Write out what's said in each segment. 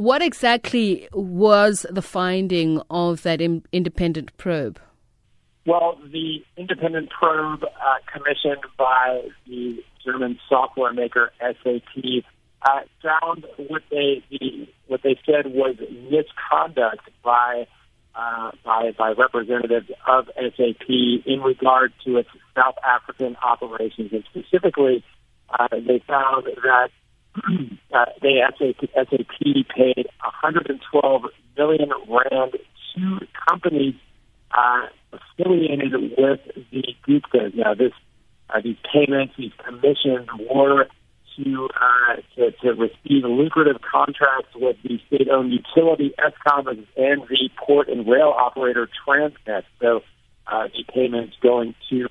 what exactly was the finding of that in- independent probe? Well, the independent probe uh, commissioned by the German software maker SAP uh, found what they the, what they said was misconduct by uh, by by representatives of SAP in regard to its South African operations, and specifically, uh, they found that uh, they SAP, paid 112 million rand to companies uh, affiliated with the Guptas. Now, this uh, these payments, these commissions were to, uh, to to receive lucrative contracts with the state-owned utility Eskom and the port and rail operator Transnet. So, uh, the payments going to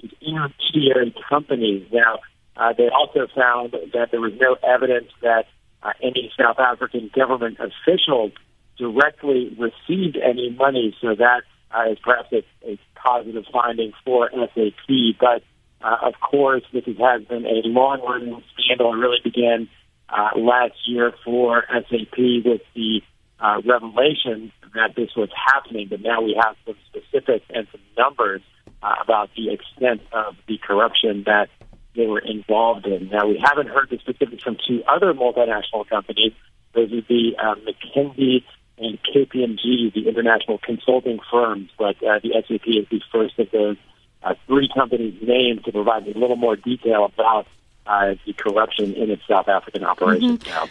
these intermediary companies. Now, uh, they also found that there was no evidence that uh, any South African government officials directly received any money. So that uh, is perhaps a, a positive finding for SAP. But uh, of course, this has been a long-running scandal. It really began uh, last year for SAP with the uh, revelation that this was happening. But now we have some specifics and some numbers uh, about the extent of the corruption that they were involved in. Now, we haven't heard the specifics from two other multinational companies. Those would be uh, McKinsey and KPMG, the international consulting firms, but uh, the SAP is the first of those uh, three companies named to provide a little more detail about uh, the corruption in its South African operations mm-hmm. now.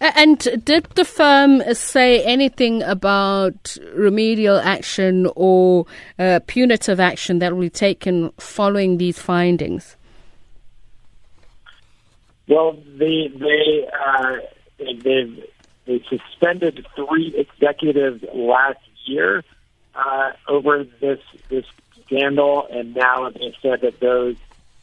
And did the firm say anything about remedial action or uh, punitive action that will be taken following these findings? Well, they they uh, they've they suspended three executives last year uh, over this this scandal, and now they said that those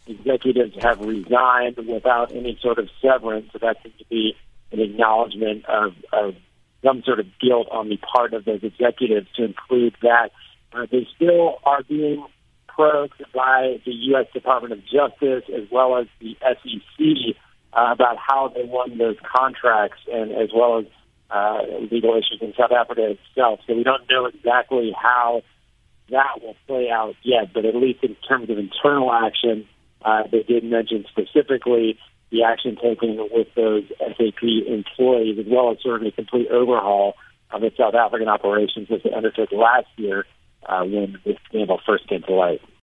executives have resigned without any sort of severance. So that seems to be an acknowledgement of, of some sort of guilt on the part of those executives to include that uh, they still are being probed by the U.S. Department of Justice as well as the SEC uh, about how they won those contracts and as well as uh, legal issues in South Africa itself. So we don't know exactly how that will play out yet, but at least in terms of internal action, uh, they did mention specifically the action taken with those SAP employees, as well as sort of a complete overhaul of the South African operations, which they undertook last year uh, when this scandal first came to light.